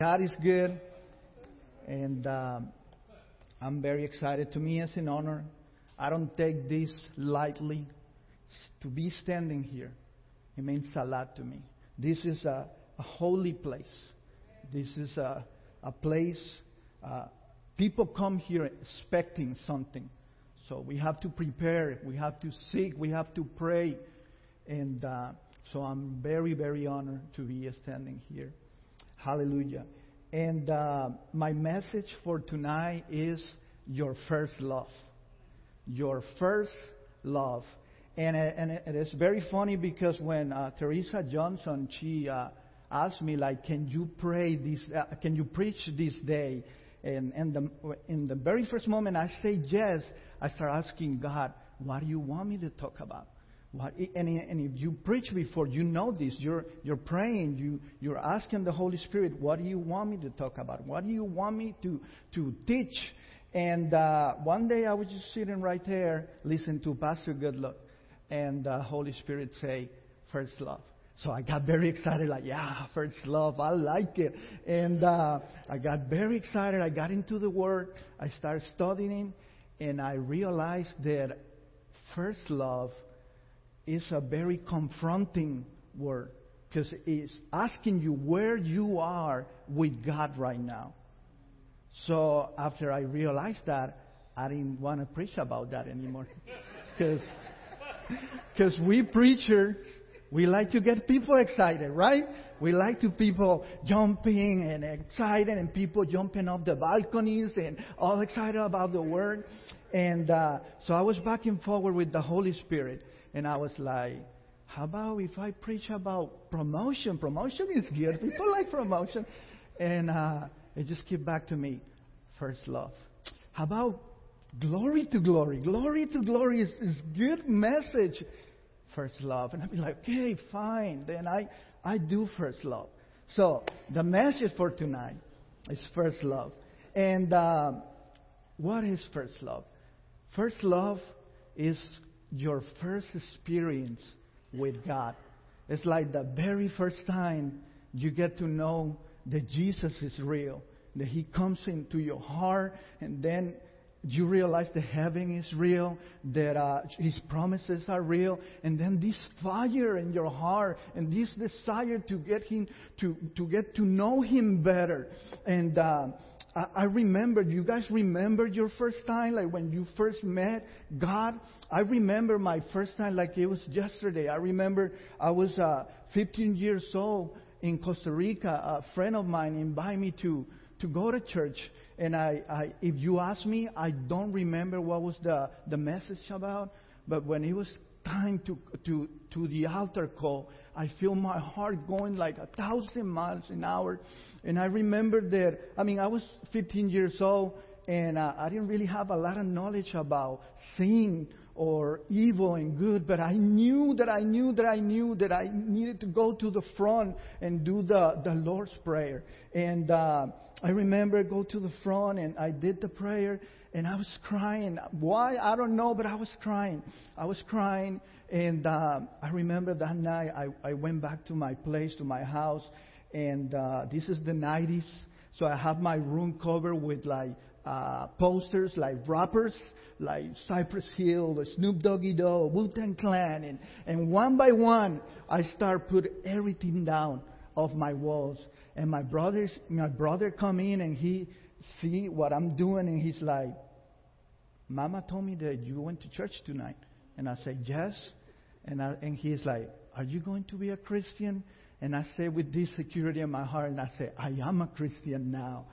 God is good, and um, I'm very excited. To me, it's an honor. I don't take this lightly. To be standing here, it means a lot to me. This is a, a holy place. This is a, a place. Uh, people come here expecting something. So we have to prepare, we have to seek, we have to pray. And uh, so I'm very, very honored to be standing here. Hallelujah. And uh, my message for tonight is your first love. Your first love. And, uh, and it is very funny because when uh, Teresa Johnson, she uh, asked me, like, can you pray this, uh, can you preach this day? And, and the, in the very first moment I say yes, I start asking God, what do you want me to talk about? What, and, and if you preach before, you know this. You're, you're praying, you, you're asking the Holy Spirit, what do you want me to talk about? What do you want me to, to teach? And uh, one day I was just sitting right there, listening to Pastor Goodluck, and the Holy Spirit say, first love. So I got very excited, like, yeah, first love, I like it. And uh, I got very excited. I got into the Word. I started studying, and I realized that first love is a very confronting word because it's asking you where you are with God right now. So after I realized that, I didn't want to preach about that anymore. Because we preachers, we like to get people excited, right? We like to people jumping and excited and people jumping off the balconies and all excited about the word. And uh, so I was back and forward with the Holy Spirit. And I was like, how about if I preach about promotion? Promotion is good. People like promotion. And uh, it just came back to me. First love. How about glory to glory? Glory to glory is, is good message. First love. And I'd be like, okay, fine. Then I, I do first love. So the message for tonight is first love. And uh, what is first love? First love is your first experience with God. It's like the very first time you get to know that Jesus is real, that He comes into your heart, and then you realize that heaven is real, that uh, His promises are real, and then this fire in your heart and this desire to get Him to to get to know Him better, and. Uh, I remember, you guys remember your first time, like when you first met God? I remember my first time like it was yesterday. I remember I was uh, 15 years old in Costa Rica. A friend of mine invited me to, to go to church. And I, I, if you ask me, I don't remember what was the, the message about. But when it was time to, to, to the altar call, I feel my heart going like a thousand miles an hour. And I remember that, I mean, I was 15 years old and uh, I didn't really have a lot of knowledge about sin or evil and good, but I knew that I knew that I knew that I needed to go to the front and do the, the Lord's Prayer. And uh, I remember go to the front and I did the prayer and I was crying. Why? I don't know, but I was crying. I was crying, and uh, I remember that night I, I went back to my place, to my house, and uh, this is the 90s, so I have my room covered with like uh, posters, like rappers, like Cypress Hill, the Snoop Doggy Dogg, Wu-Tang Clan, and, and one by one I start put everything down off my walls. And my brothers, my brother come in and he see what I'm doing, and he's like, Mama told me that you went to church tonight. And I said, Yes. And, I, and he's like, Are you going to be a Christian? And I say with this security in my heart, and I say, I am a Christian now.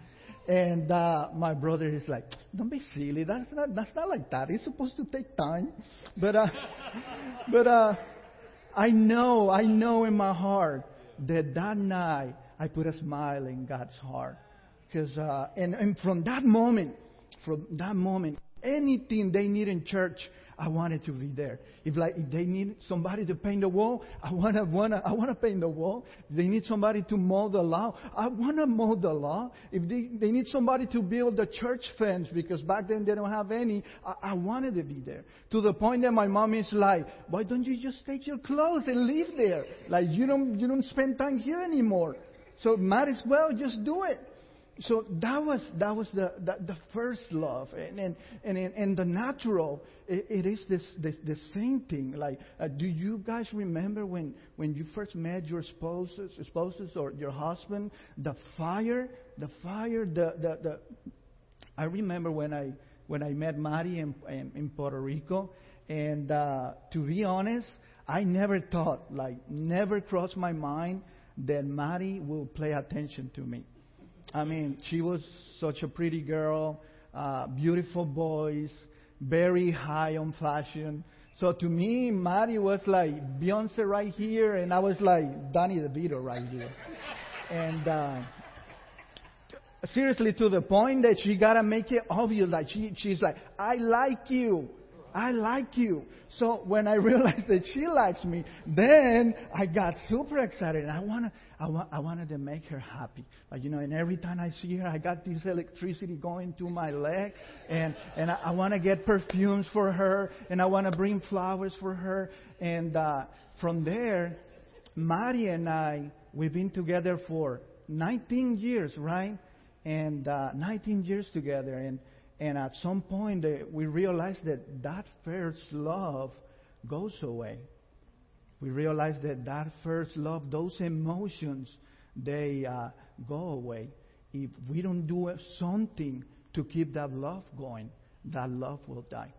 And uh, my brother is like, Don't be silly. That's not, that's not like that. It's supposed to take time. But, uh, but uh, I know, I know in my heart that that night I put a smile in God's heart. Because, uh, and, and from that moment, from that moment, anything they need in church, I wanted to be there. If like if they need somebody to paint the wall, I wanna wanna I wanna paint the wall. If they need somebody to mow the lawn, I wanna mow the lawn. If they, they need somebody to build the church fence because back then they don't have any, I, I wanted to be there. To the point that my mom is like, Why don't you just take your clothes and live there? Like you don't you don't spend time here anymore. So might as well just do it. So that was that was the the, the first love, and and and the natural, it, it is this, this the same thing. Like, uh, do you guys remember when when you first met your spouses, spouses or your husband? The fire, the fire, the the, the I remember when I when I met Mari in, in, in Puerto Rico, and uh, to be honest, I never thought, like, never crossed my mind that Mari will pay attention to me. I mean, she was such a pretty girl, uh, beautiful voice, very high on fashion. So to me, Mari was like Beyonce right here, and I was like Danny DeVito right here. and uh, seriously, to the point that she gotta make it obvious. Like she, she's like, "I like you." I like you. So when I realized that she likes me, then I got super excited and I wanna, I, wa- I wanted to make her happy. But you know, and every time I see her, I got this electricity going to my leg, and and I, I want to get perfumes for her, and I want to bring flowers for her, and uh, from there, Mari and I, we've been together for 19 years, right? And uh, 19 years together, and and at some point, uh, we realized that that first love goes away. We realize that that first love, those emotions, they uh, go away. If we don't do something to keep that love going, that love will die.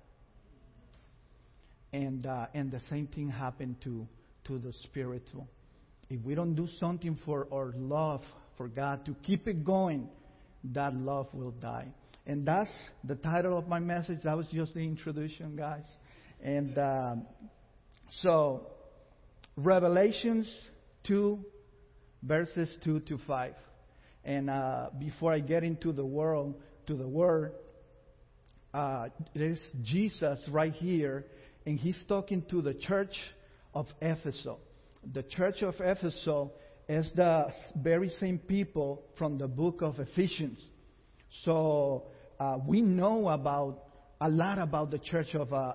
And uh, and the same thing happened to to the spiritual. If we don't do something for our love for God to keep it going, that love will die. And that's the title of my message. That was just the introduction, guys. And um, so, Revelations 2, verses 2 to 5. And uh, before I get into the world, to the word, uh, there's Jesus right here, and he's talking to the church of Ephesus. The church of Ephesus is the very same people from the book of Ephesians. So uh, we know about a lot about the church of uh,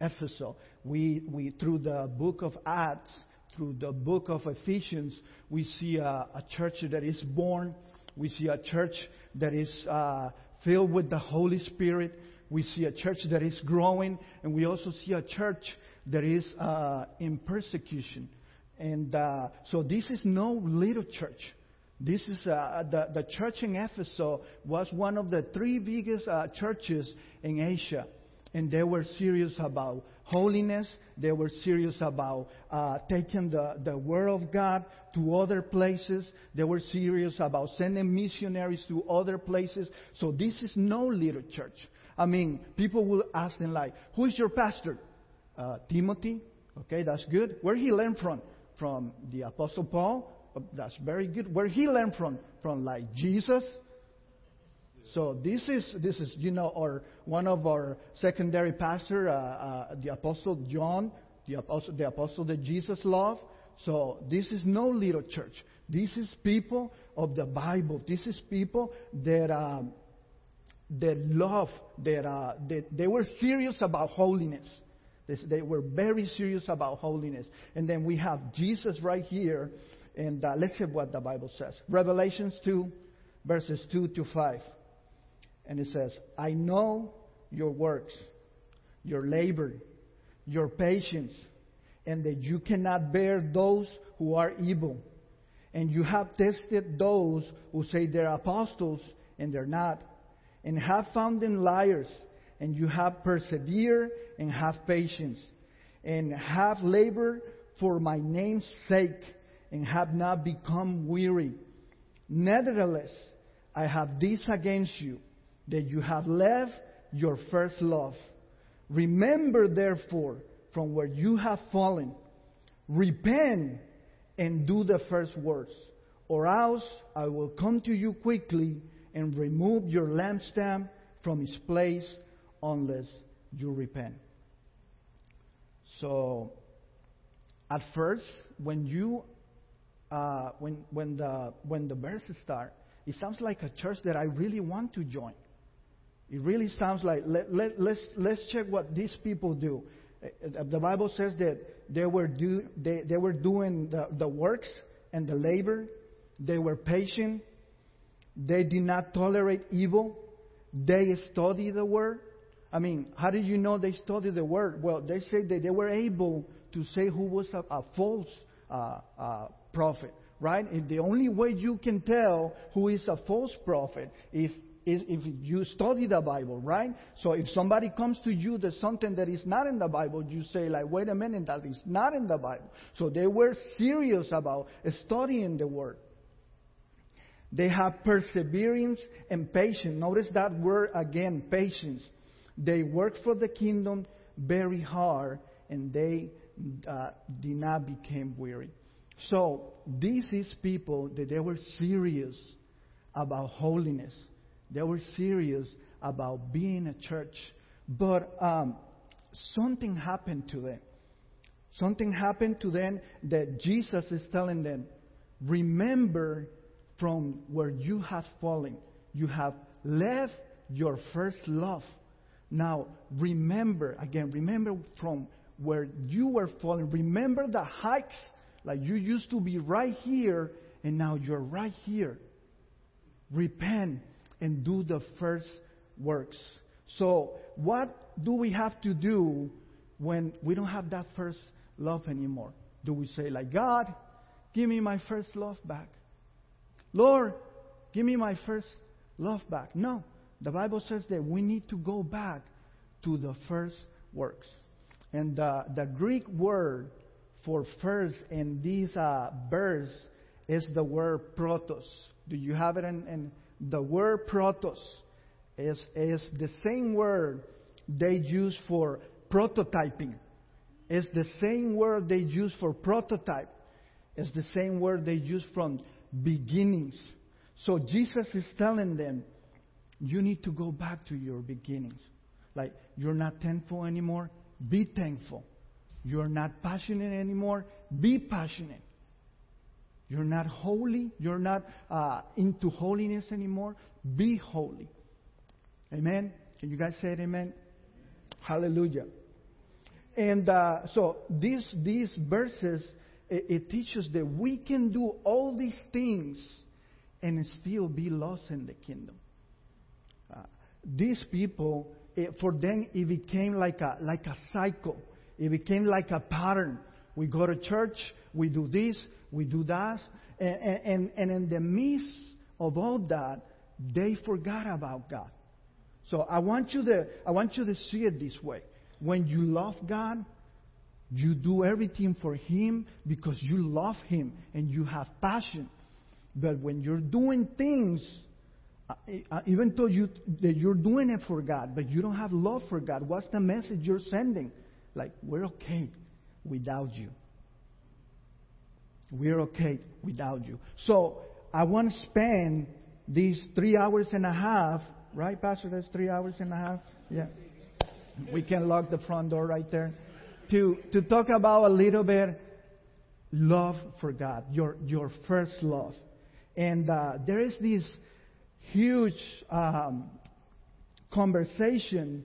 Ephesus. We, we, through the book of Acts, through the book of Ephesians, we see a, a church that is born. We see a church that is uh, filled with the Holy Spirit. We see a church that is growing, and we also see a church that is uh, in persecution. And uh, so this is no little church. This is uh, the, the church in Ephesus was one of the three biggest uh, churches in Asia. And they were serious about holiness. They were serious about uh, taking the, the Word of God to other places. They were serious about sending missionaries to other places. So this is no little church. I mean, people will ask them like, who is your pastor? Uh, Timothy. Okay, that's good. Where he learned from? From the Apostle Paul? Oh, that's very good. Where he learned from? From like Jesus. So this is this is you know our one of our secondary pastor, uh, uh, the apostle John, the apostle the apostle that Jesus loved. So this is no little church. This is people of the Bible. This is people that um, that love that, uh, that they were serious about holiness. They, they were very serious about holiness. And then we have Jesus right here and uh, let's see what the Bible says. Revelations 2, verses 2 to 5. And it says, I know your works, your labor, your patience, and that you cannot bear those who are evil. And you have tested those who say they're apostles and they're not, and have found them liars, and you have persevered and have patience, and have labored for my name's sake and have not become weary. Nevertheless, I have this against you, that you have left your first love. Remember, therefore, from where you have fallen, repent and do the first works, or else I will come to you quickly and remove your lampstand from its place unless you repent. So, at first, when you uh, when, when, the, when the verses start, it sounds like a church that I really want to join. It really sounds like, let, let, let's, let's check what these people do. Uh, the Bible says that they were, do, they, they were doing the, the works and the labor They were patient. They did not tolerate evil. They studied the word. I mean, how did you know they studied the word? Well, they say that they were able to say who was a, a false uh, uh, prophet, right? And the only way you can tell who is a false prophet if if you study the Bible, right? So if somebody comes to you, there's something that is not in the Bible, you say like, wait a minute, that is not in the Bible. So they were serious about studying the Word. They have perseverance and patience. Notice that word again, patience. They worked for the kingdom very hard, and they uh, did not become weary. So this is people that they were serious about holiness. They were serious about being a church. But um, something happened to them. Something happened to them that Jesus is telling them, remember from where you have fallen. You have left your first love. Now, remember, again, remember from where you were falling. Remember the heights. Like you used to be right here, and now you're right here. Repent and do the first works. So, what do we have to do when we don't have that first love anymore? Do we say, like, God, give me my first love back? Lord, give me my first love back. No. The Bible says that we need to go back to the first works. And uh, the Greek word for first in this uh, verse is the word protos. Do you have it in, in the word protos is, is the same word they use for prototyping. It's the same word they use for prototype. It's the same word they use from beginnings. So Jesus is telling them, you need to go back to your beginnings. Like, you're not thankful anymore, be thankful. You're not passionate anymore, be passionate. You're not holy. You're not uh, into holiness anymore. Be holy. Amen. Can you guys say it? Amen. Hallelujah. And uh, so these these verses it, it, teaches that we can do all these things and still be lost in the kingdom. Uh, these people, it, for them, it became like a like a cycle. It became like a pattern. We go to church, we do this, we do that. And, and, and in the midst of all that, they forgot about God. So I want you to, I want you to see it this way. When you love God, you do everything for Him because you love Him and you have passion. But when you're doing things, uh, uh, even though you, that you're doing it for God, but you don't have love for God, what's the message you're sending? Like, we're okay without you. We're okay without you. So I want to spend these three hours and a half, right, Pastor? That's three hours and a half. Yeah. We can lock the front door right there. To to talk about a little bit love for God, your your first love, and uh, there is this huge um, conversation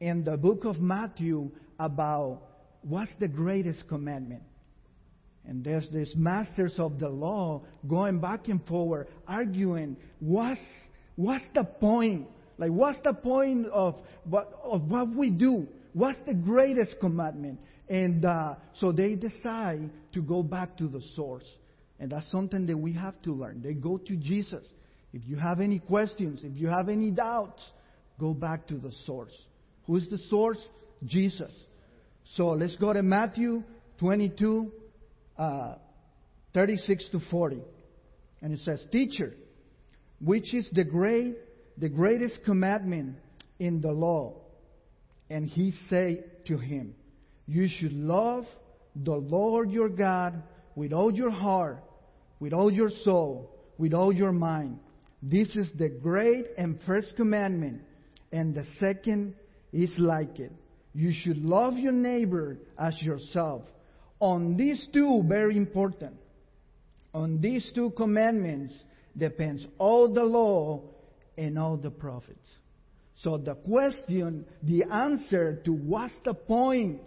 in the book of Matthew about what's the greatest commandment. And there's these masters of the law going back and forward, arguing, what's, what's the point? Like, what's the point of what, of what we do? What's the greatest commandment? And uh, so they decide to go back to the source. And that's something that we have to learn. They go to Jesus. If you have any questions, if you have any doubts, go back to the source. Who's the source? Jesus. So let's go to Matthew 22, uh, 36 to 40. And it says, Teacher, which is the great, the greatest commandment in the law? And he said to him, You should love the Lord your God with all your heart, with all your soul, with all your mind. This is the great and first commandment, and the second is like it. You should love your neighbor as yourself. On these two, very important, on these two commandments depends all the law and all the prophets. So the question, the answer to what's the point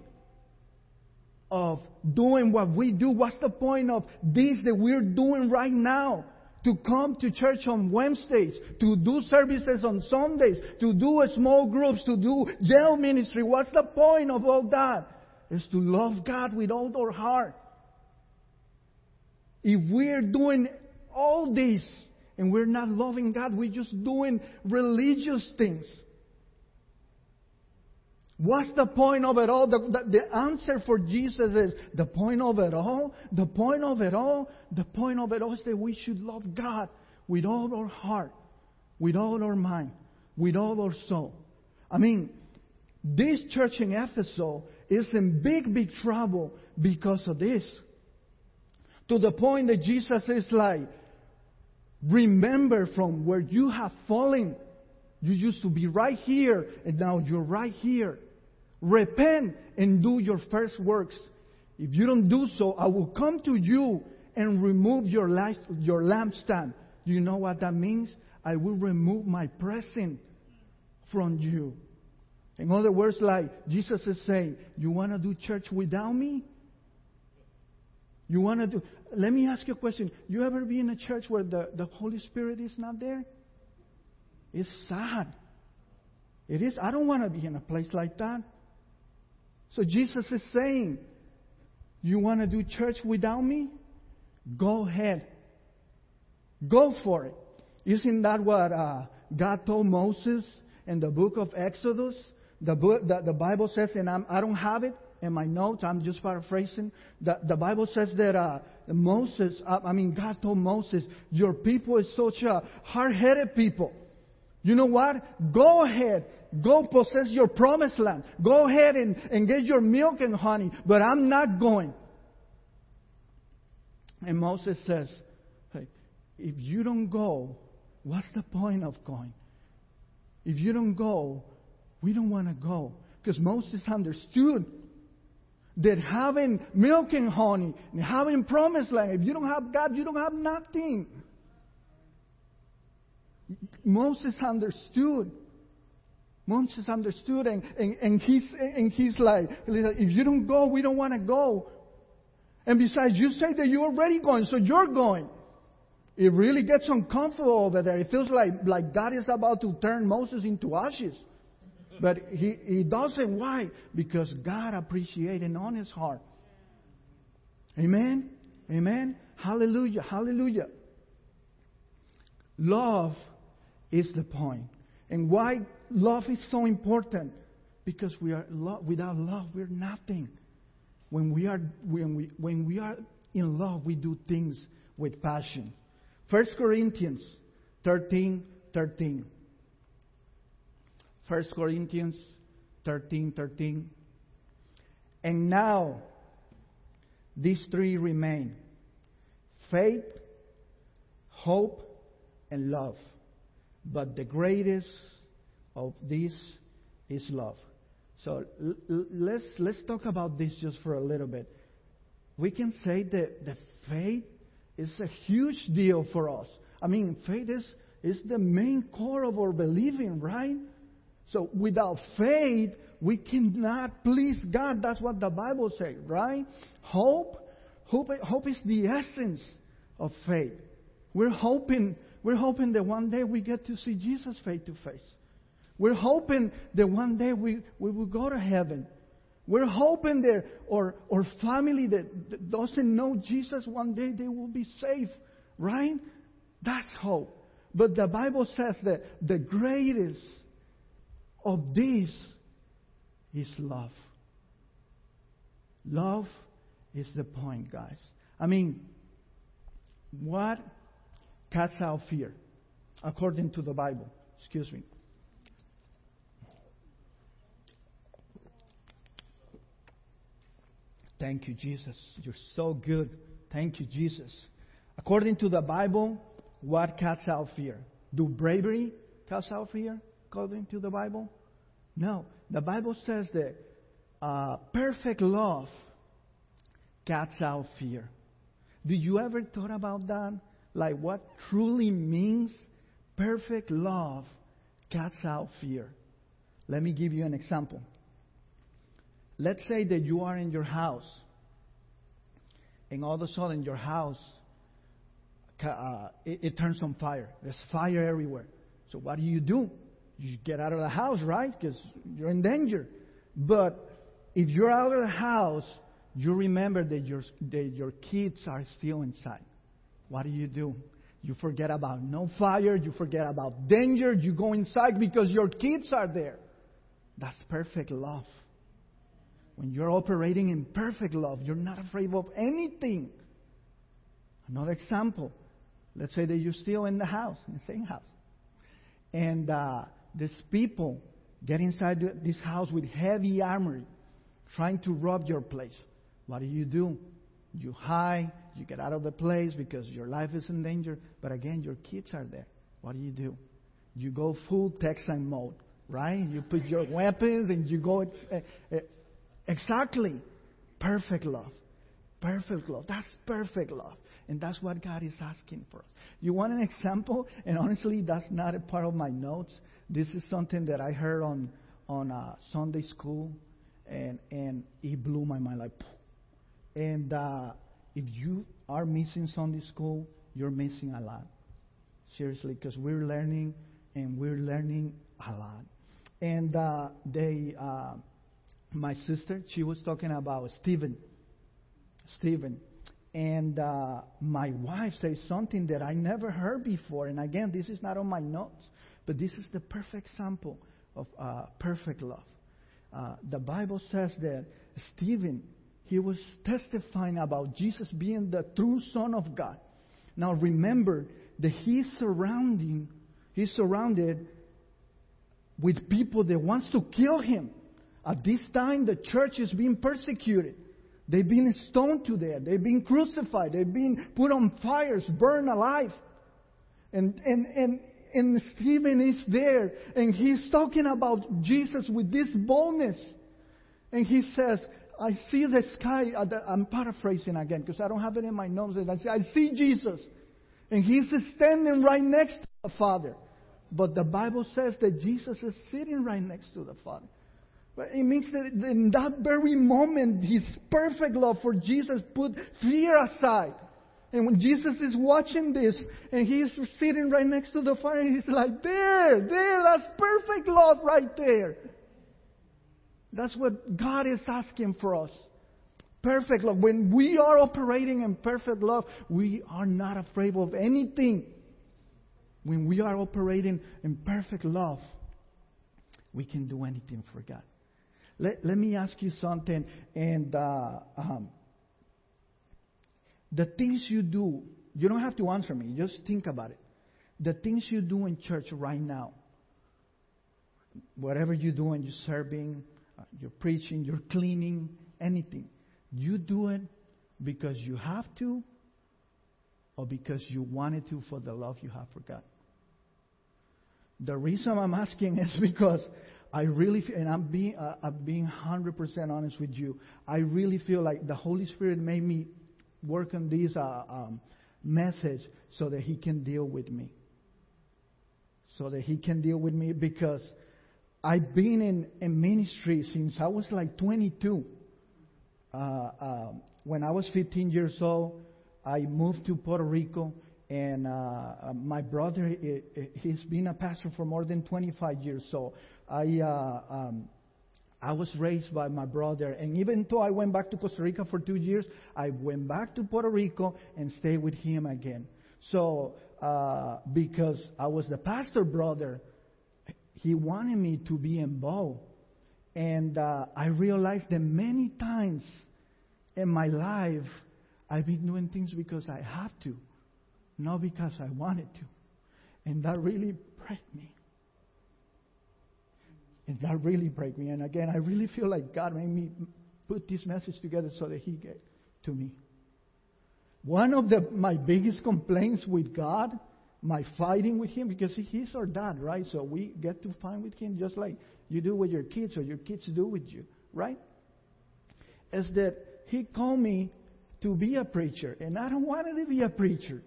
of doing what we do? What's the point of this that we're doing right now? To come to church on Wednesdays, to do services on Sundays, to do small groups, to do jail ministry. What's the point of all that? Is to love God with all our heart. If we're doing all this and we're not loving God, we're just doing religious things. What's the point of it all? The, the, the, answer for Jesus is the point of it all, the point of it all, the point of it all is that we should love God with all our heart, with all our mind, with all our soul. I mean, this church in Ephesus is in big, big trouble because of this. To the point that Jesus is like, remember from where you have fallen. You used to be right here, and now you're right here. Repent and do your first works. If you don't do so, I will come to you and remove your, last, your lampstand. You know what that means? I will remove my presence from you. In other words, like Jesus is saying, you want to do church without me? You want to do. Let me ask you a question. You ever be in a church where the, the Holy Spirit is not there? It's sad. It is. I don't want to be in a place like that. So Jesus is saying, You want to do church without me? Go ahead. Go for it. Isn't that what uh, God told Moses in the book of Exodus? The, book, the, the Bible says, and I'm, I do not have it in my notes, I'm just paraphrasing. The, the Bible says that uh, Moses, uh, I mean, God told Moses, Your people is such a hard headed people. You know what? Go ahead. Go possess your promised land. Go ahead and, and get your milk and honey. But I'm not going. And Moses says, hey, if you don't go, what's the point of going? If you don't go, we don't want to go. Because Moses understood that having milk and honey and having promised land, if you don't have God, you don't have nothing. Moses understood. Moses understood, and, and, and, he's, and he's like, if you don't go, we don't want to go. And besides, you say that you're already going, so you're going. It really gets uncomfortable over there. It feels like, like God is about to turn Moses into ashes. But he, he doesn't. Why? Because God appreciates an honest heart. Amen? Amen? Hallelujah. Hallelujah. Love is the point. And why love is so important? Because we are lo- without love, we're nothing. When we are when we when we are in love, we do things with passion. 1 Corinthians 13, 13. 1 Corinthians 13, 13. And now these three remain faith, hope, and love. But the greatest of this is love. So l- l- let's, let's talk about this just for a little bit. We can say that the faith is a huge deal for us. I mean, faith is, is the main core of our believing, right? So without faith, we cannot please God. That's what the Bible says, right? Hope, hope, hope is the essence of faith. We're hoping we're hoping that one day we get to see Jesus face to face. We're hoping that one day we, we will go to heaven. We're hoping that our, our family that doesn't know Jesus, one day they will be saved. Right? That's hope. But the Bible says that the greatest of these is love. Love is the point, guys. I mean, what casts out fear, according to the Bible. Excuse me. Thank you, Jesus. You're so good. Thank you, Jesus. According to the Bible, what casts out fear? Do bravery cast out fear, according to the Bible? No. The Bible says that uh, perfect love casts out fear. Did you ever thought about that? like what truly means perfect love casts out fear. Let me give you an example. Let's say that you are in your house and all of a sudden your house uh, it, it turns on fire. There's fire everywhere. So what do you do? You get out of the house, right? Because you're in danger. But if you're out of the house, you remember that your, that your kids are still inside. What do you do? You forget about no fire, you forget about danger, you go inside because your kids are there. That's perfect love. When you're operating in perfect love, you're not afraid of anything. Another example let's say that you're still in the house, in the same house. And uh, these people get inside this house with heavy armor, trying to rob your place. What do you do? You hide, you get out of the place because your life is in danger, but again, your kids are there. What do you do? You go full Texan mode, right? You put your weapons and you go. Exactly. Perfect love. Perfect love. That's perfect love. And that's what God is asking for. You want an example? And honestly, that's not a part of my notes. This is something that I heard on on uh, Sunday school, and and it blew my mind like. And uh, if you are missing Sunday school, you're missing a lot. Seriously, because we're learning and we're learning a lot. And uh, they, uh, my sister, she was talking about Stephen. Stephen. And uh, my wife says something that I never heard before. And again, this is not on my notes, but this is the perfect sample of uh, perfect love. Uh, the Bible says that Stephen, he was testifying about Jesus being the true Son of God. Now remember that he's surrounding, he's surrounded with people that wants to kill him. At this time, the church is being persecuted. They've been stoned to death. They've been crucified. They've been put on fires, burned alive. And, and, and, and Stephen is there, and he's talking about Jesus with this boldness. And he says, I see the sky. I'm paraphrasing again because I don't have it in my notes. I say, I see Jesus. And he's standing right next to the Father. But the Bible says that Jesus is sitting right next to the Father. It means that in that very moment, his perfect love for Jesus put fear aside. And when Jesus is watching this, and he's sitting right next to the fire, and he's like, there, there, that's perfect love right there. That's what God is asking for us. Perfect love. When we are operating in perfect love, we are not afraid of anything. When we are operating in perfect love, we can do anything for God. Let, let me ask you something. And uh, um, the things you do, you don't have to answer me, just think about it. The things you do in church right now, whatever you're doing, you're serving, uh, you're preaching, you're cleaning, anything, you do it because you have to or because you wanted to for the love you have for God. The reason I'm asking is because I really feel, and I'm being, uh, I'm being 100% honest with you. I really feel like the Holy Spirit made me work on this uh, um, message so that He can deal with me. So that He can deal with me because I've been in, in ministry since I was like 22. Uh, uh, when I was 15 years old, I moved to Puerto Rico, and uh, my brother, he's been a pastor for more than 25 years. So I, uh, um, I was raised by my brother, and even though I went back to Costa Rica for two years, I went back to Puerto Rico and stayed with him again. So, uh, because I was the pastor brother, he wanted me to be involved. And uh, I realized that many times in my life, I've been doing things because I have to, not because I wanted to. And that really broke me. And that really broke me. And again, I really feel like God made me put this message together so that He get to me. One of the, my biggest complaints with God, my fighting with Him, because He's our dad, right? So we get to fight with Him just like you do with your kids or your kids do with you, right? Is that He called me to be a preacher, and I don't want to be a preacher.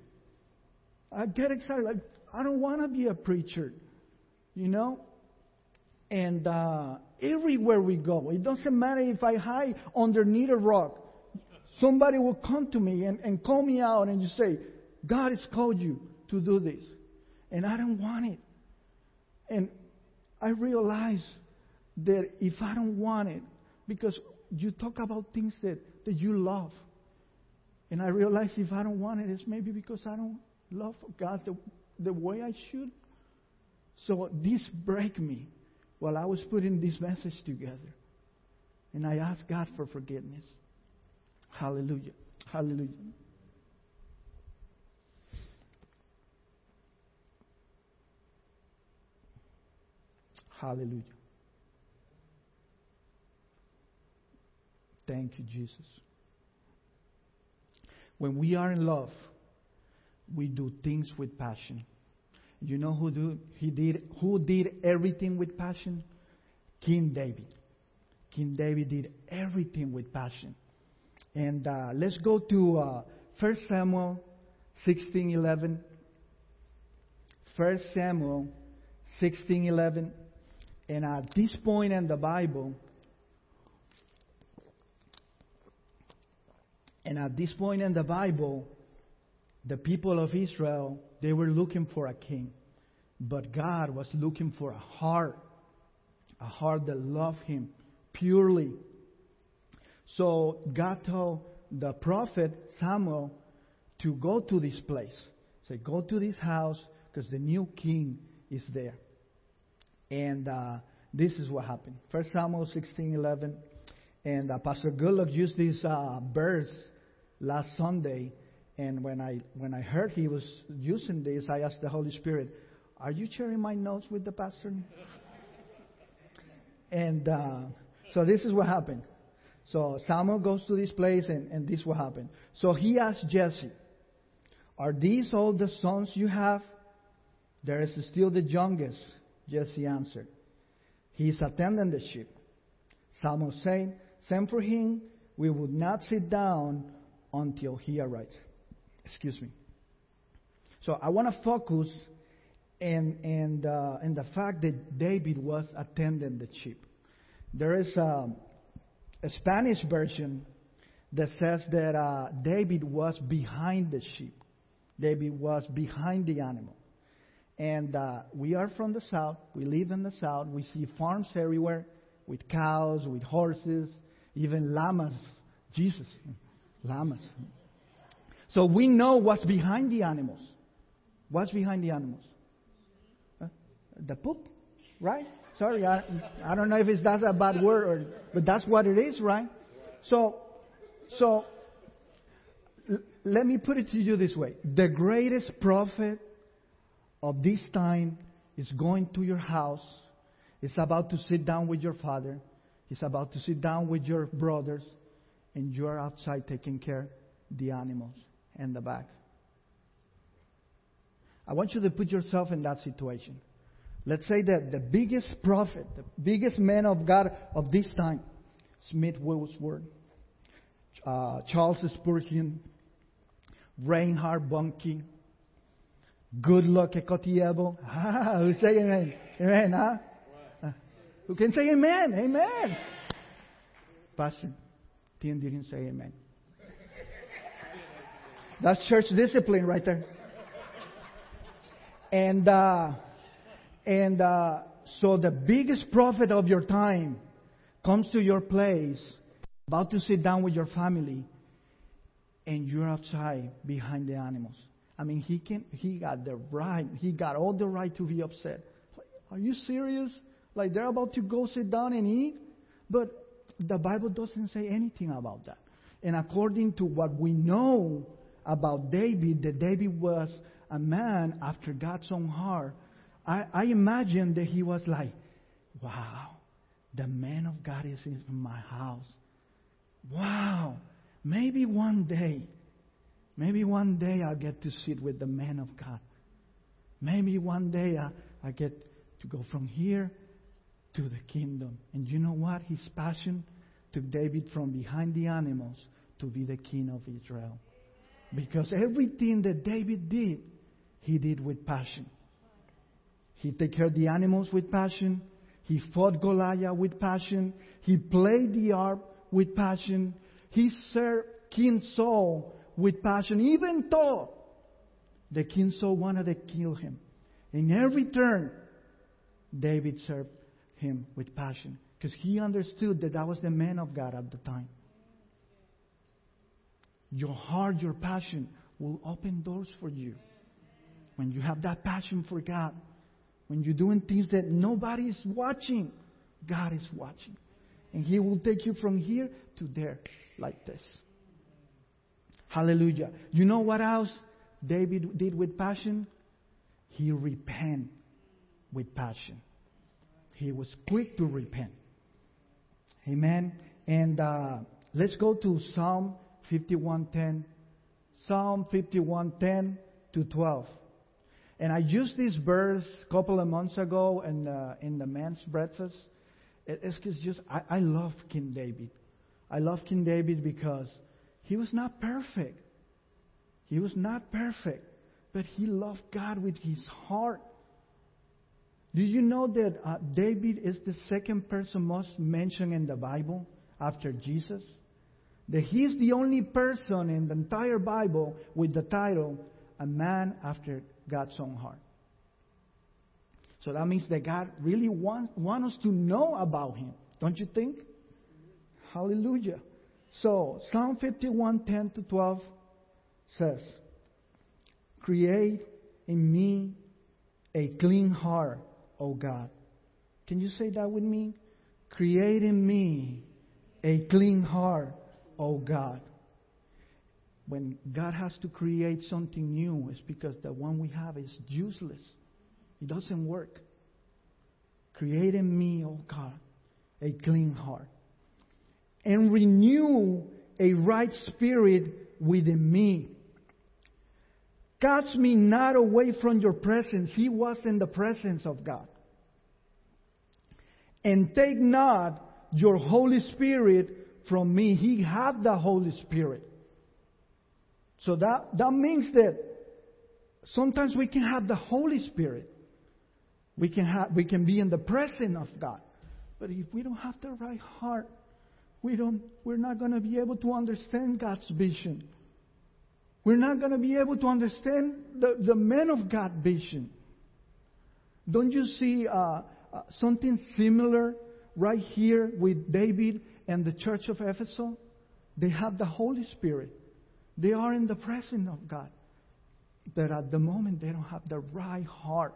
I get excited. Like, I don't want to be a preacher. You know? And uh, everywhere we go, it doesn't matter if I hide underneath a rock. somebody will come to me and, and call me out and you say, God has called you to do this. And I don't want it. And I realize that if I don't want it, because you talk about things that, that you love. And I realize if I don't want it, it's maybe because I don't love God the, the way I should. So this break me while I was putting this message together. And I asked God for forgiveness. Hallelujah. Hallelujah. Hallelujah. Thank you, Jesus. When we are in love, we do things with passion. You know who do he did who did everything with passion? King David. King David did everything with passion. And uh, let's go to uh, 1 Samuel 16:11. 1 Samuel 16:11. And at this point in the Bible, and at this point in the Bible, the people of Israel, they were looking for a king. But God was looking for a heart, a heart that loved Him purely. So God told the prophet Samuel to go to this place. Say, go to this house because the new king is there. And uh, this is what happened. First Samuel 16:11, and uh, Pastor Goodluck used this uh, verse last Sunday. And when I when I heard he was using this, I asked the Holy Spirit, "Are you sharing my notes with the pastor?" and uh, so this is what happened. So Samuel goes to this place, and, and this what happened. So he asked Jesse, "Are these all the sons you have?" There is still the youngest. Jesse answered, He is attending the sheep. Samuel said, Send for him. We would not sit down until he arrives. Excuse me. So I want to focus in, the, in the fact that David was attending the sheep. There is a, a Spanish version that says that uh, David was behind the sheep. David was behind the animal. And uh, we are from the south. We live in the south. We see farms everywhere with cows, with horses, even llamas. Jesus, llamas. So we know what's behind the animals. What's behind the animals? Uh, the poop, right? Sorry, I, I don't know if it's that's a bad word, or, but that's what it is, right? So, so l- let me put it to you this way: the greatest prophet of this time is going to your house, is about to sit down with your father, He's about to sit down with your brothers, and you are outside taking care of the animals and the back. I want you to put yourself in that situation. Let's say that the biggest prophet, the biggest man of God of this time, Smith Wigglesworth, uh, Charles Spurgeon, Reinhard Bonnke, Good luck, Okotie-Eboh. Ah, who say amen? Amen, huh? Uh, who can say amen? Amen. Pastor Tim didn't say amen. That's church discipline right there. And uh, and uh, so the biggest prophet of your time comes to your place, about to sit down with your family, and you're outside behind the animals. I mean, he can he got the right, he got all the right to be upset. Are you serious? Like they're about to go sit down and eat? But the Bible doesn't say anything about that. And according to what we know about David, that David was a man after God's own heart, I, I imagine that he was like, wow, the man of God is in my house. Wow, maybe one day Maybe one day I'll get to sit with the man of God. Maybe one day I, I get to go from here to the kingdom. And you know what? His passion took David from behind the animals to be the king of Israel. Because everything that David did, he did with passion. He took care of the animals with passion. He fought Goliath with passion. He played the harp with passion. He served King Saul with passion, even though the King Saul wanted to kill him. In every turn, David served him with passion because he understood that that was the man of God at the time. Your heart, your passion will open doors for you. When you have that passion for God, when you're doing things that nobody is watching, God is watching. And He will take you from here to there like this. Hallelujah. You know what else David did with passion? He repented with passion. He was quick to repent. Amen. And uh, let's go to Psalm 51:10. Psalm 51:10 to 12. And I used this verse a couple of months ago in, uh, in the men's breakfast. It's just, I, I love King David. I love King David because he was not perfect. He was not perfect, but he loved God with his heart. Do you know that uh, David is the second person most mentioned in the Bible after Jesus? That he's the only person in the entire Bible with the title, A Man After God's Own Heart. So that means that God really wants want us to know about Him. Don't you think? Hallelujah. So, Psalm 51, 10 to 12 says, Create in me a clean heart, O God. Can you say that with me? Create in me a clean heart, O God. When God has to create something new, it's because the one we have is useless. It doesn't work. Create in me, oh God, a clean heart and renew a right spirit within me. Catch me not away from your presence. He was in the presence of God. And take not your Holy Spirit from me. He had the Holy Spirit. So that, that means that sometimes we can have the Holy Spirit. We can, have, we can be in the presence of God. But if we don't have the right heart, we don't, we're not going to be able to understand God's vision. We're not going to be able to understand the, the men of God vision. Don't you see uh, uh, something similar right here with David and the church of Ephesus? They have the Holy Spirit. They are in the presence of God. But at the moment, they don't have the right heart.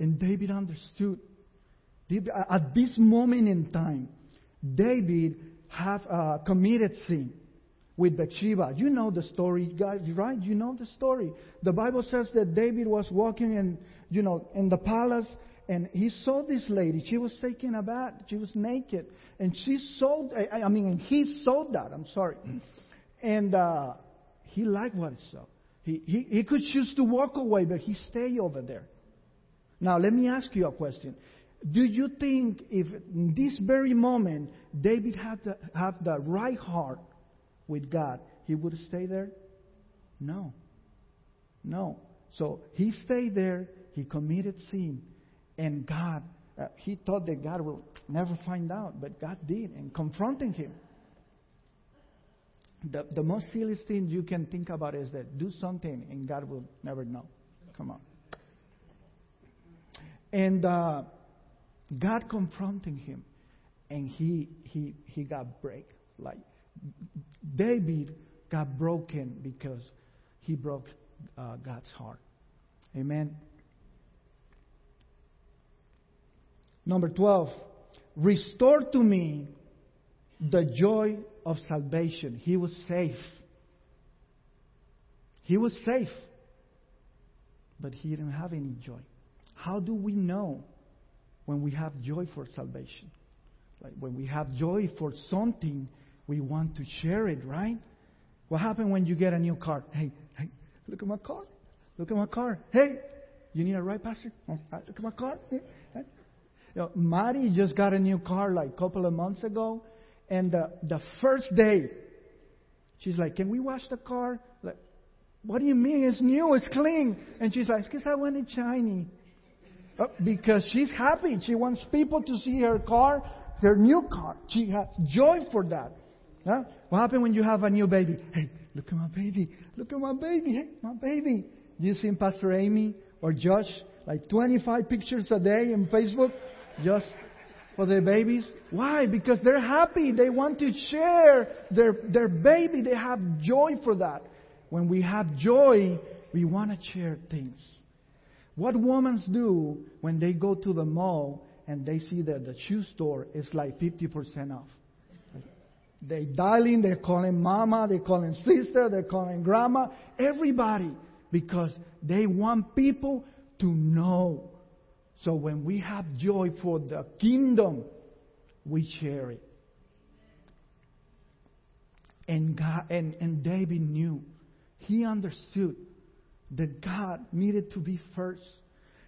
And David understood at this moment in time, David have uh, committed sin with Bathsheba. You know the story, guys, right? You know the story. The Bible says that David was walking in, you know, in the palace and he saw this lady. She was taking a bath. She was naked. And she saw, I, mean, he saw that. I'm sorry. And uh, he liked what he saw. He, he, he could choose to walk away, but he stayed over there. Now, let me ask you a question. Do you think if in this very moment David had have the right heart with God, he would stay there? No. No. So he stayed there, he committed sin, and God, uh, he thought that God will never find out, but God did, and confronting him. The, the most silliest thing you can think about is that do something and God will never know. Come on. And uh, God confronting him, and he he he got break. Like David got broken because he broke uh, God's heart. Amen. Number 12, restore to me the joy of salvation. He was safe. He was safe, but he didn't have any joy. How do we know when we have joy for salvation. Like when we have joy for something, we want to share it, right? What happened when you get a new car? Hey, hey, look at my car. Look at my car. Hey, you need a ride, Pastor? Oh, look at my car. You know, Mari just got a new car like a couple of months ago, and the, the first day, she's like, "Can we wash the car?" Like, what do you mean? It's new, it's clean. And she's like, "Cause I want it shiny." Uh, because she's happy. She wants people to see her car, her new car. She has joy for that. Huh? What happens when you have a new baby? Hey, look at my baby. Look at my baby. Hey, my baby. You seen Pastor Amy or Josh like 25 pictures a day in Facebook just for their babies? Why? Because they're happy. They want to share their, their baby. They have joy for that. When we have joy, we want to share things. What women do when they go to the mall and they see that the shoe store is like 50% off. They dialing, they're calling mama, they're calling sister, they're calling grandma, everybody, because they want people to know. So when we have joy for the kingdom, we share it. And God and, and David knew. He understood that God needed to be first.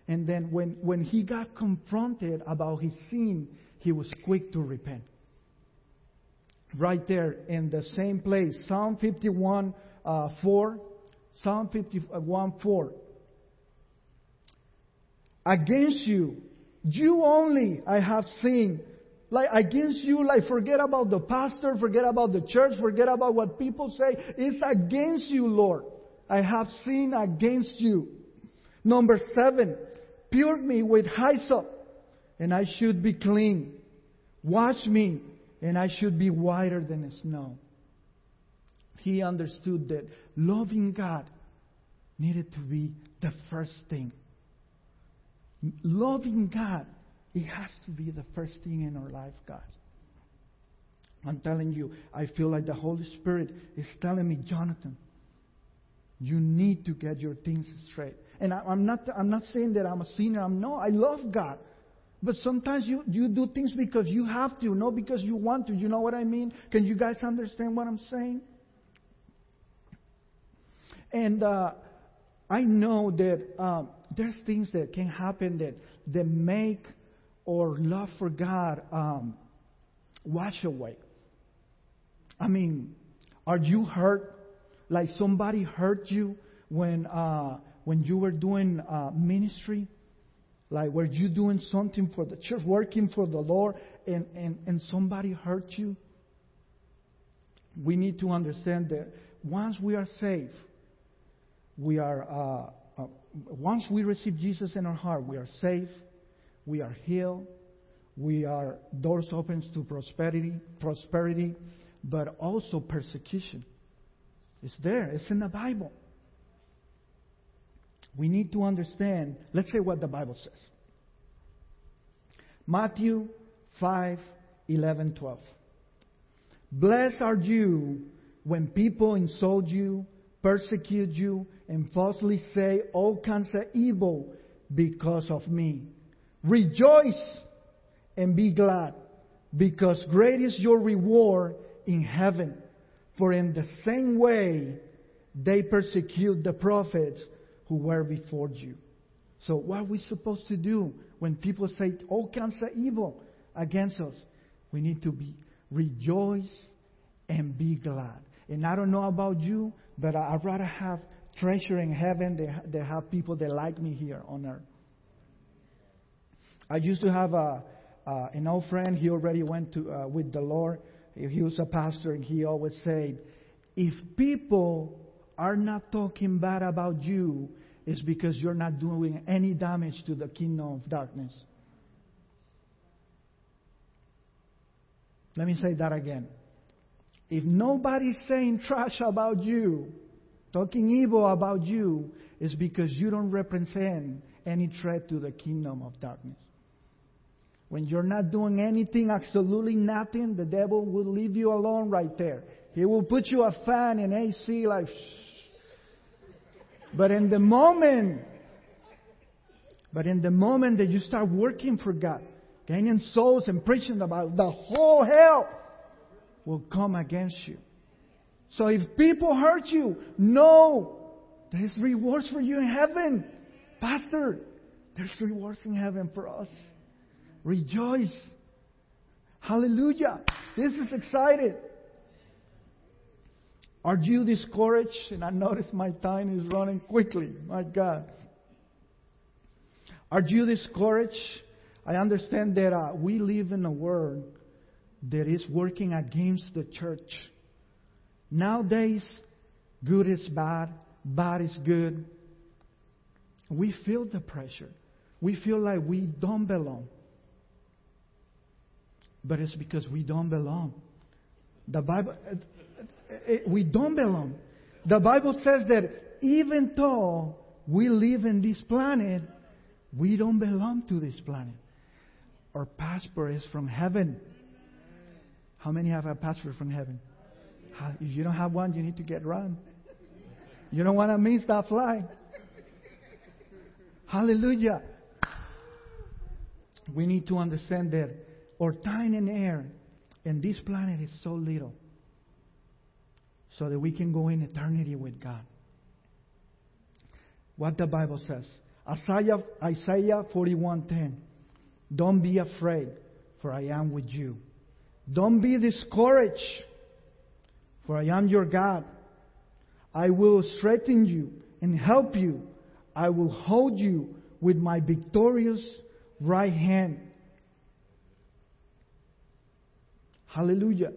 And then when, when he got confronted about his sin, he was quick to repent. Right there in the same place, Psalm 51 uh, 4. Psalm 51 4. Against you, you only I have sinned. Like against you, like forget about the pastor, forget about the church, forget about what people say. It's against you, Lord. I have sinned against you. Number seven, Pure me with hyssop, and I should be clean. Wash me, and I should be whiter than snow. He understood that loving God needed to be the first thing. Loving God, it has to be the first thing in our life, God. I'm telling you, I feel like the Holy Spirit is telling me, Jonathan, you need to get your things straight. And I, am not, I'm not saying that I'm a sinner. I'm no, I love God. But sometimes you, you do things because you have to, not because you want to. You know what I mean? Can you guys understand what I'm saying? And uh, I know that um, there's things that can happen that, that make our love for God um, wash away. I mean, are you hurt? Like somebody hurt you when uh, when you were doing uh, ministry? Like, were you doing something for the church, working for the Lord, and, and, and somebody hurt you? We need to understand that once we are saved, we are, uh, once we receive Jesus in our heart, we are safe, we are healed, we are doors opens to prosperity, prosperity, but also persecution. It's there. It's in the Bible we need to understand, let's say what the Bible says. Matthew 5, 11, 12. Blessed are you when people insult you, persecute you, and falsely say all kinds of evil because of me. Rejoice and be glad, because great is your reward in heaven. For in the same way they persecute the prophets who were before you. So, what are we supposed to do when people say all kinds of evil against us? We need to be rejoice and be glad. And I don't know about you, but I'd rather have treasure in heaven They, than have people that like me here on earth. I used to have a, uh, an old friend. He already went to uh, with the Lord. He was a pastor, and he always said, "If people are not talking bad about you, it's because you're not doing any damage to the kingdom of darkness. Let me say that again. If nobody's saying trash about you, talking evil about you, is because you don't represent any threat to the kingdom of darkness. When you're not doing anything, absolutely nothing, the devil will leave you alone right there. He will put you a fan in AC like, shh, but in the moment, but in the moment that you start working for God, gaining souls and preaching about the whole hell will come against you. So if people hurt you, know there's rewards for you in heaven. Pastor, there's rewards in heaven for us. Rejoice. Hallelujah. This is exciting. Are you discouraged? And I notice my time is running quickly. My God. Are you discouraged? I understand that uh, we live in a world that is working against the church. Nowadays, good is bad, bad is good. We feel the pressure. We feel like we don't belong. But it's because we don't belong. The Bible, eh, eh, eh, we don't belong. The Bible says that even though we live in this planet, we don't belong to this planet. Our passport is from heaven. How many have a passport from heaven? If you don't have one, you need to get run. You don't want to miss that flight. Hallelujah. We need to understand that our time and air in this planet is so little so that we can go in eternity with God. What the Bible says. Isaiah, Isaiah 41:10. Don't be afraid, for I am with you. Don't be discouraged, for I am your God. I will strengthen you and help you. I will hold you with my victorious right hand. Hallelujah.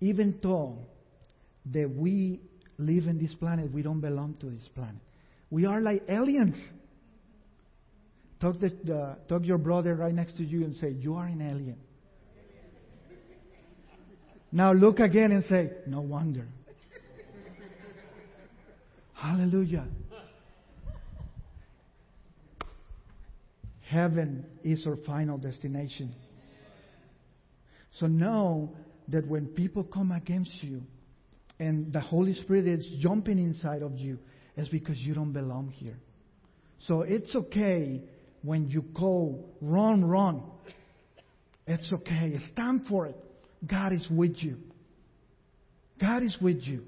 Even though that we live in this planet, we don't belong to this planet. We are like aliens. Talk, the, talk your brother right next to you and say, You are an alien. Now look again and say, No wonder. Hallelujah. Heaven is our final destination. So know that when people come against you and the Holy Spirit is jumping inside of you, it's because you don't belong here. So it's okay when you go, run, run. It's okay. Stand for it. God is with you. God is with you.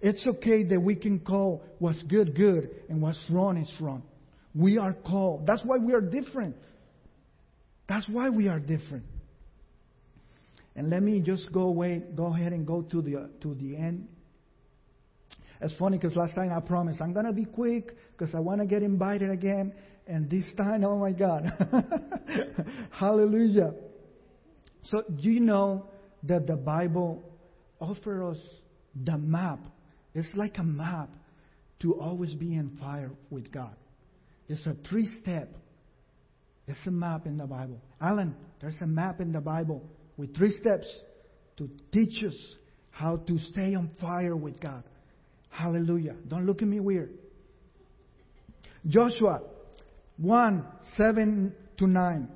It's okay that we can call what's good, good, and what's wrong is wrong. We are called. That's why we are different. That's why we are different. And let me just go away, go ahead and go to the to the end. It's funny because last time I promised I'm gonna be quick because I want to get invited again, and this time, oh my God, Hallelujah! So do you know that the Bible offers us the map? It's like a map to always be in fire with God. It's a three step. It's a map in the Bible. Alan, there's a map in the Bible with three steps to teach us how to stay on fire with God. Hallelujah. Don't look at me weird. Joshua 1 7 to 9.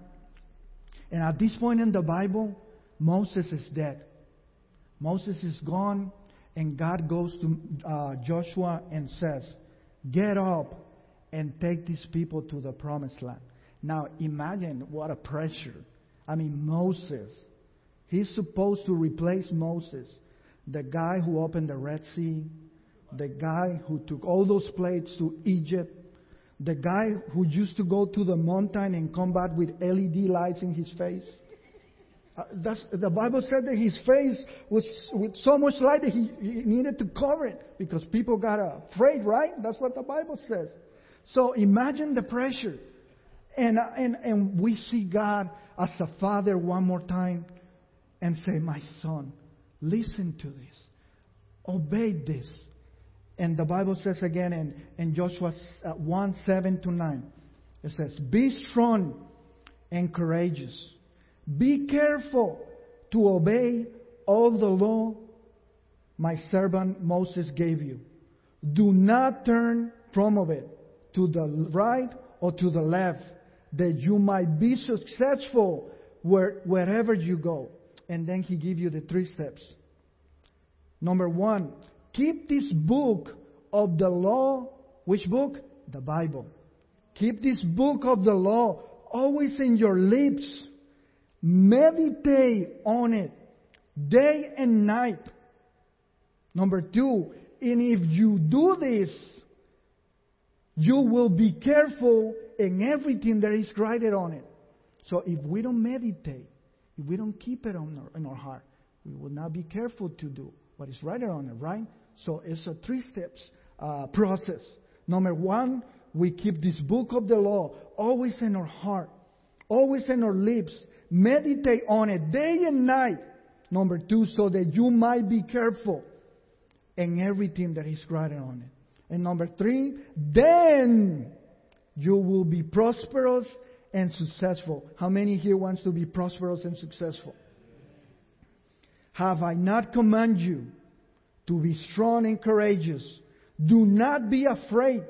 And at this point in the Bible, Moses is dead. Moses is gone, and God goes to uh, Joshua and says, Get up and take these people to the promised land. Now, imagine what a pressure. I mean, Moses. He's supposed to replace Moses, the guy who opened the Red Sea, the guy who took all those plates to Egypt, the guy who used to go to the mountain and come back with LED lights in his face. Uh, that's, the Bible said that his face was with so much light that he, he needed to cover it because people got afraid, right? That's what the Bible says. So imagine the pressure. And, uh, and, and we see God as a father one more time and say, My son, listen to this, obey this. And the Bible says again in, in Joshua uh, 1 7 to 9, it says, Be strong and courageous. Be careful to obey all the law my servant Moses gave you. Do not turn from it to the right or to the left, that you might be successful where, wherever you go. And then he gives you the three steps. Number one, keep this book of the law. Which book? The Bible. Keep this book of the law always in your lips. Meditate on it day and night. Number two, and if you do this, you will be careful in everything that is written on it. So if we don't meditate, if we don't keep it on our, in our heart, we will not be careful to do what is written on it, right? So it's a three steps uh, process. Number one, we keep this book of the law always in our heart, always in our lips. Meditate on it day and night. Number two, so that you might be careful in everything that is written on it. And number three, then you will be prosperous and successful. How many here wants to be prosperous and successful? Have I not commanded you to be strong and courageous? Do not be afraid.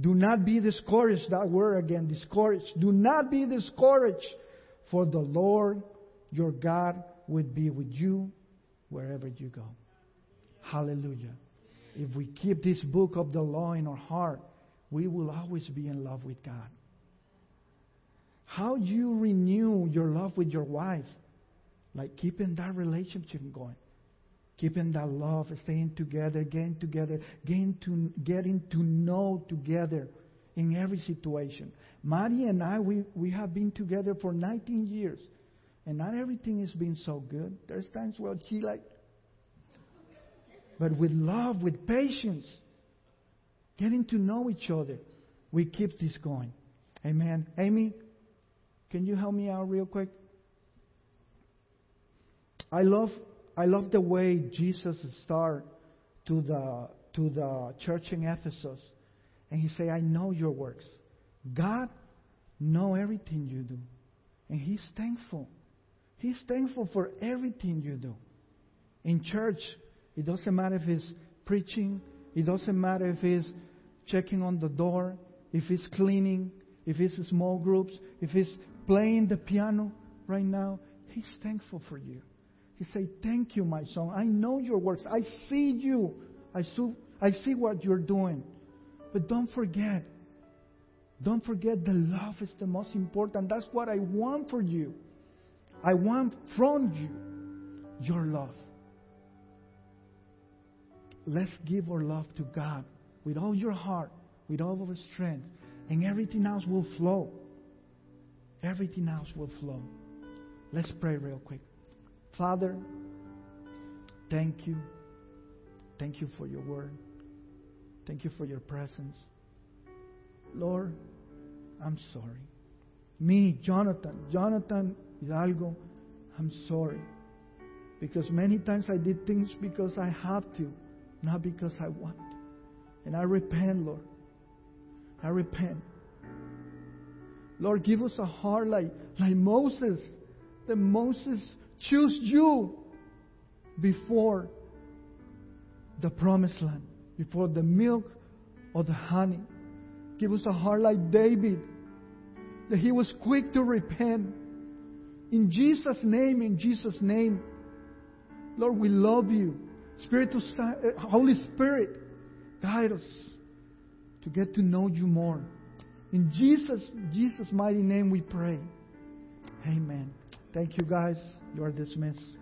Do not be discouraged. That word again, discouraged. Do not be discouraged, for the Lord your God will be with you wherever you go. Hallelujah. If we keep this book of the law in our heart, we will always be in love with God. How do you renew your love with your wife? Like keeping that relationship going. Keeping that love, staying together, getting together, getting to, getting to know together in every situation. Maddie and I, we, we have been together for 19 years. And not everything has been so good. There's times where she like, but with love, with patience, getting to know each other, we keep this going. Amen. Amy, can you help me out real quick? I love I love the way Jesus started to the to the church in Ephesus, and he say, "I know your works. God know everything you do, and He's thankful. He's thankful for everything you do. In church, it doesn't matter if it's preaching. It doesn't matter if it's checking on the door, if it's cleaning, if it's small groups, if it's playing the piano right now. He's thankful for you. He say, "Thank you, my son. I know your works. I see you. I see what you're doing. But don't forget. Don't forget the love is the most important. That's what I want for you. I want from you your love. Let's give our love to God with all your heart, with all our strength, and everything else will flow. Everything else will flow. Let's pray real quick. Father, thank you. Thank you for your word. Thank you for your presence. Lord, I'm sorry. Me, Jonathan, Jonathan Hidalgo, I'm sorry. Because many times I did things because I have to, not because I want. And I repent, Lord. I repent. Lord, give us a heart like, like Moses. That Moses chose you before the promised land, before the milk or the honey. Give us a heart like David, that he was quick to repent. In Jesus' name, in Jesus' name, Lord, we love you. Spirit of, uh, Holy Spirit, guide us to get to know you more. In Jesus, Jesus' mighty name we pray. Amen. Thank you guys. You are dismissed.